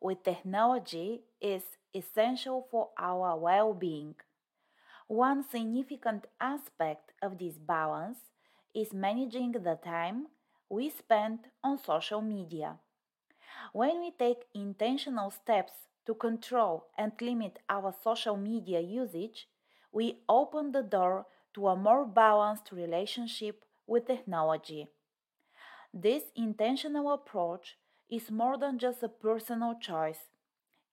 with technology is essential for our well being. One significant aspect of this balance is managing the time we spend on social media. When we take intentional steps to control and limit our social media usage, we open the door to a more balanced relationship with technology. This intentional approach is more than just a personal choice.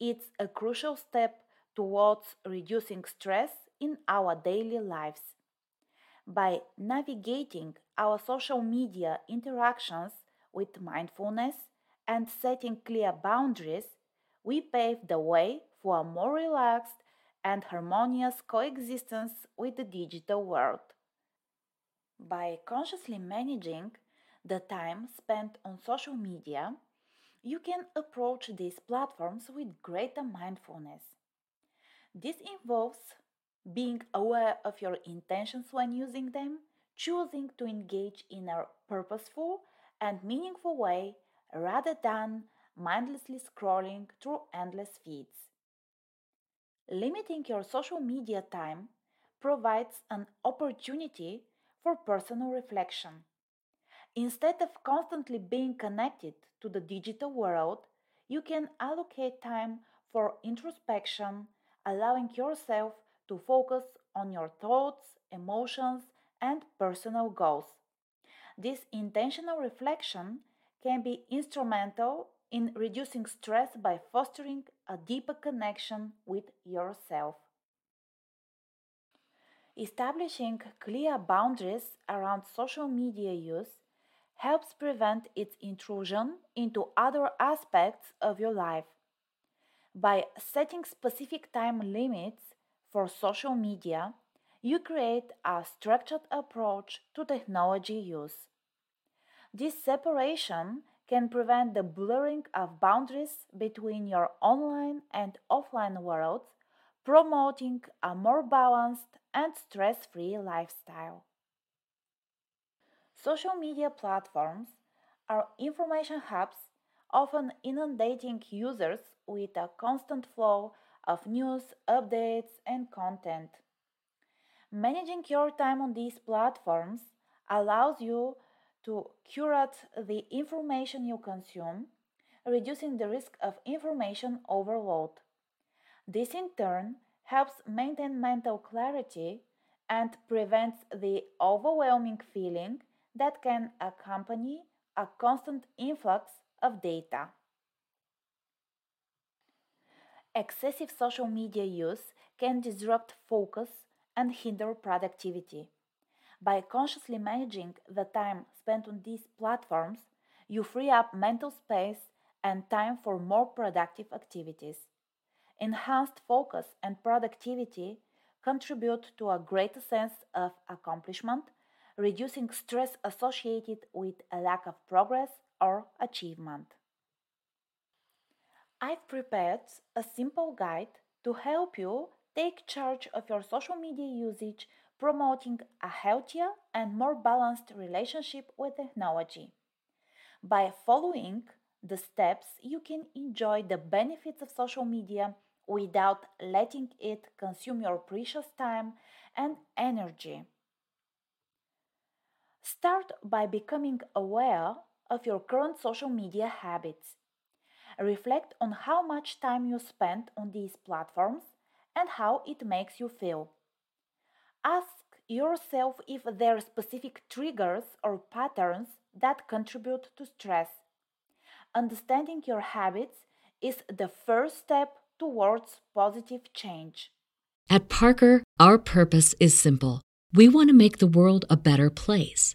It's a crucial step towards reducing stress in our daily lives. By navigating our social media interactions with mindfulness and setting clear boundaries, we pave the way for a more relaxed and harmonious coexistence with the digital world. By consciously managing the time spent on social media, you can approach these platforms with greater mindfulness. This involves being aware of your intentions when using them, choosing to engage in a purposeful and meaningful way rather than mindlessly scrolling through endless feeds. Limiting your social media time provides an opportunity for personal reflection. Instead of constantly being connected to the digital world, you can allocate time for introspection, allowing yourself to focus on your thoughts, emotions, and personal goals. This intentional reflection can be instrumental in reducing stress by fostering a deeper connection with yourself. Establishing clear boundaries around social media use helps prevent its intrusion into other aspects of your life. By setting specific time limits for social media, you create a structured approach to technology use. This separation can prevent the blurring of boundaries between your online and offline worlds, promoting a more balanced and stress free lifestyle. Social media platforms are information hubs, often inundating users with a constant flow of news, updates, and content. Managing your time on these platforms allows you to curate the information you consume, reducing the risk of information overload. This in turn helps maintain mental clarity and prevents the overwhelming feeling that can accompany a constant influx of data. Excessive social media use can disrupt focus and hinder productivity. By consciously managing the time spent on these platforms, you free up mental space and time for more productive activities. Enhanced focus and productivity contribute to a greater sense of accomplishment reducing stress associated with a lack of progress or achievement. I've prepared a simple guide to help you take charge of your social media usage, promoting a healthier and more balanced relationship with technology. By following the steps, you can enjoy the benefits of social media without letting it consume your precious time and energy. Start by becoming aware of your current social media habits. Reflect on how much time you spend on these platforms and how it makes you feel. Ask yourself if there are specific triggers or patterns that contribute to stress. Understanding your habits is the first step towards positive change. At Parker, our purpose is simple. We want to make the world a better place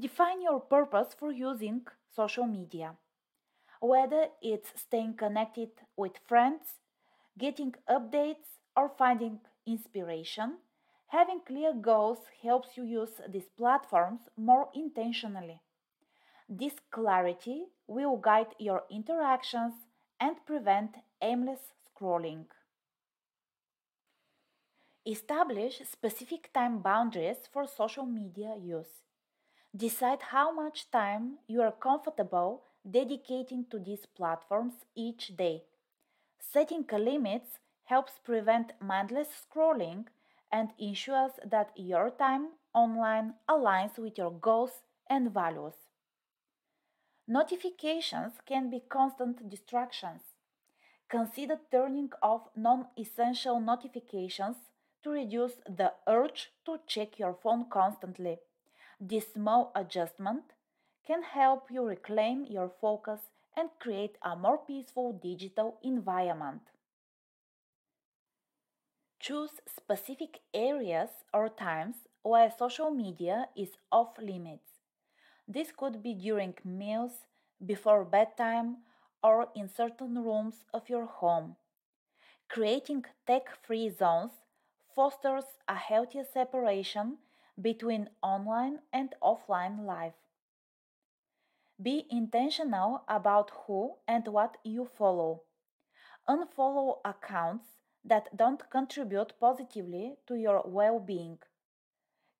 Define your purpose for using social media. Whether it's staying connected with friends, getting updates, or finding inspiration, having clear goals helps you use these platforms more intentionally. This clarity will guide your interactions and prevent aimless scrolling. Establish specific time boundaries for social media use. Decide how much time you are comfortable dedicating to these platforms each day. Setting limits helps prevent mindless scrolling and ensures that your time online aligns with your goals and values. Notifications can be constant distractions. Consider turning off non essential notifications to reduce the urge to check your phone constantly. This small adjustment can help you reclaim your focus and create a more peaceful digital environment. Choose specific areas or times where social media is off limits. This could be during meals, before bedtime, or in certain rooms of your home. Creating tech free zones fosters a healthier separation between online and offline life. Be intentional about who and what you follow. Unfollow accounts that don't contribute positively to your well being.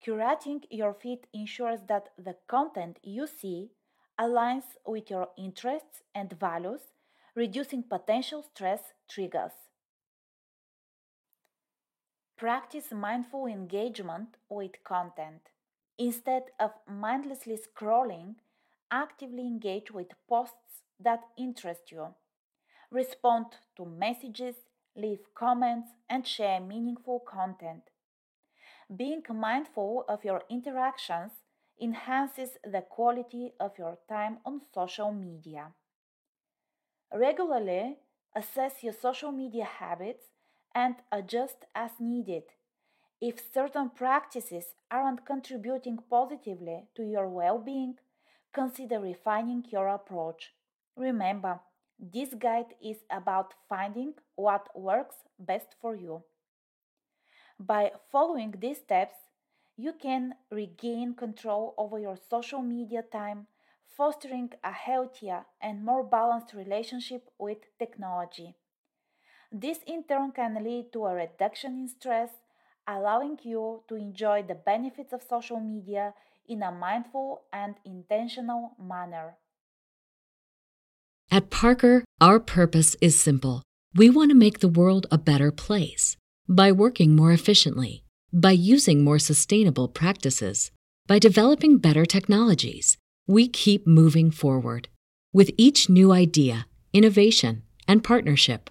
Curating your feed ensures that the content you see aligns with your interests and values, reducing potential stress triggers. Practice mindful engagement with content. Instead of mindlessly scrolling, actively engage with posts that interest you. Respond to messages, leave comments, and share meaningful content. Being mindful of your interactions enhances the quality of your time on social media. Regularly assess your social media habits and adjust as needed. If certain practices aren't contributing positively to your well being, consider refining your approach. Remember, this guide is about finding what works best for you. By following these steps, you can regain control over your social media time, fostering a healthier and more balanced relationship with technology. This in turn can lead to a reduction in stress, allowing you to enjoy the benefits of social media in a mindful and intentional manner. At Parker, our purpose is simple. We want to make the world a better place by working more efficiently, by using more sustainable practices, by developing better technologies. We keep moving forward. With each new idea, innovation, and partnership,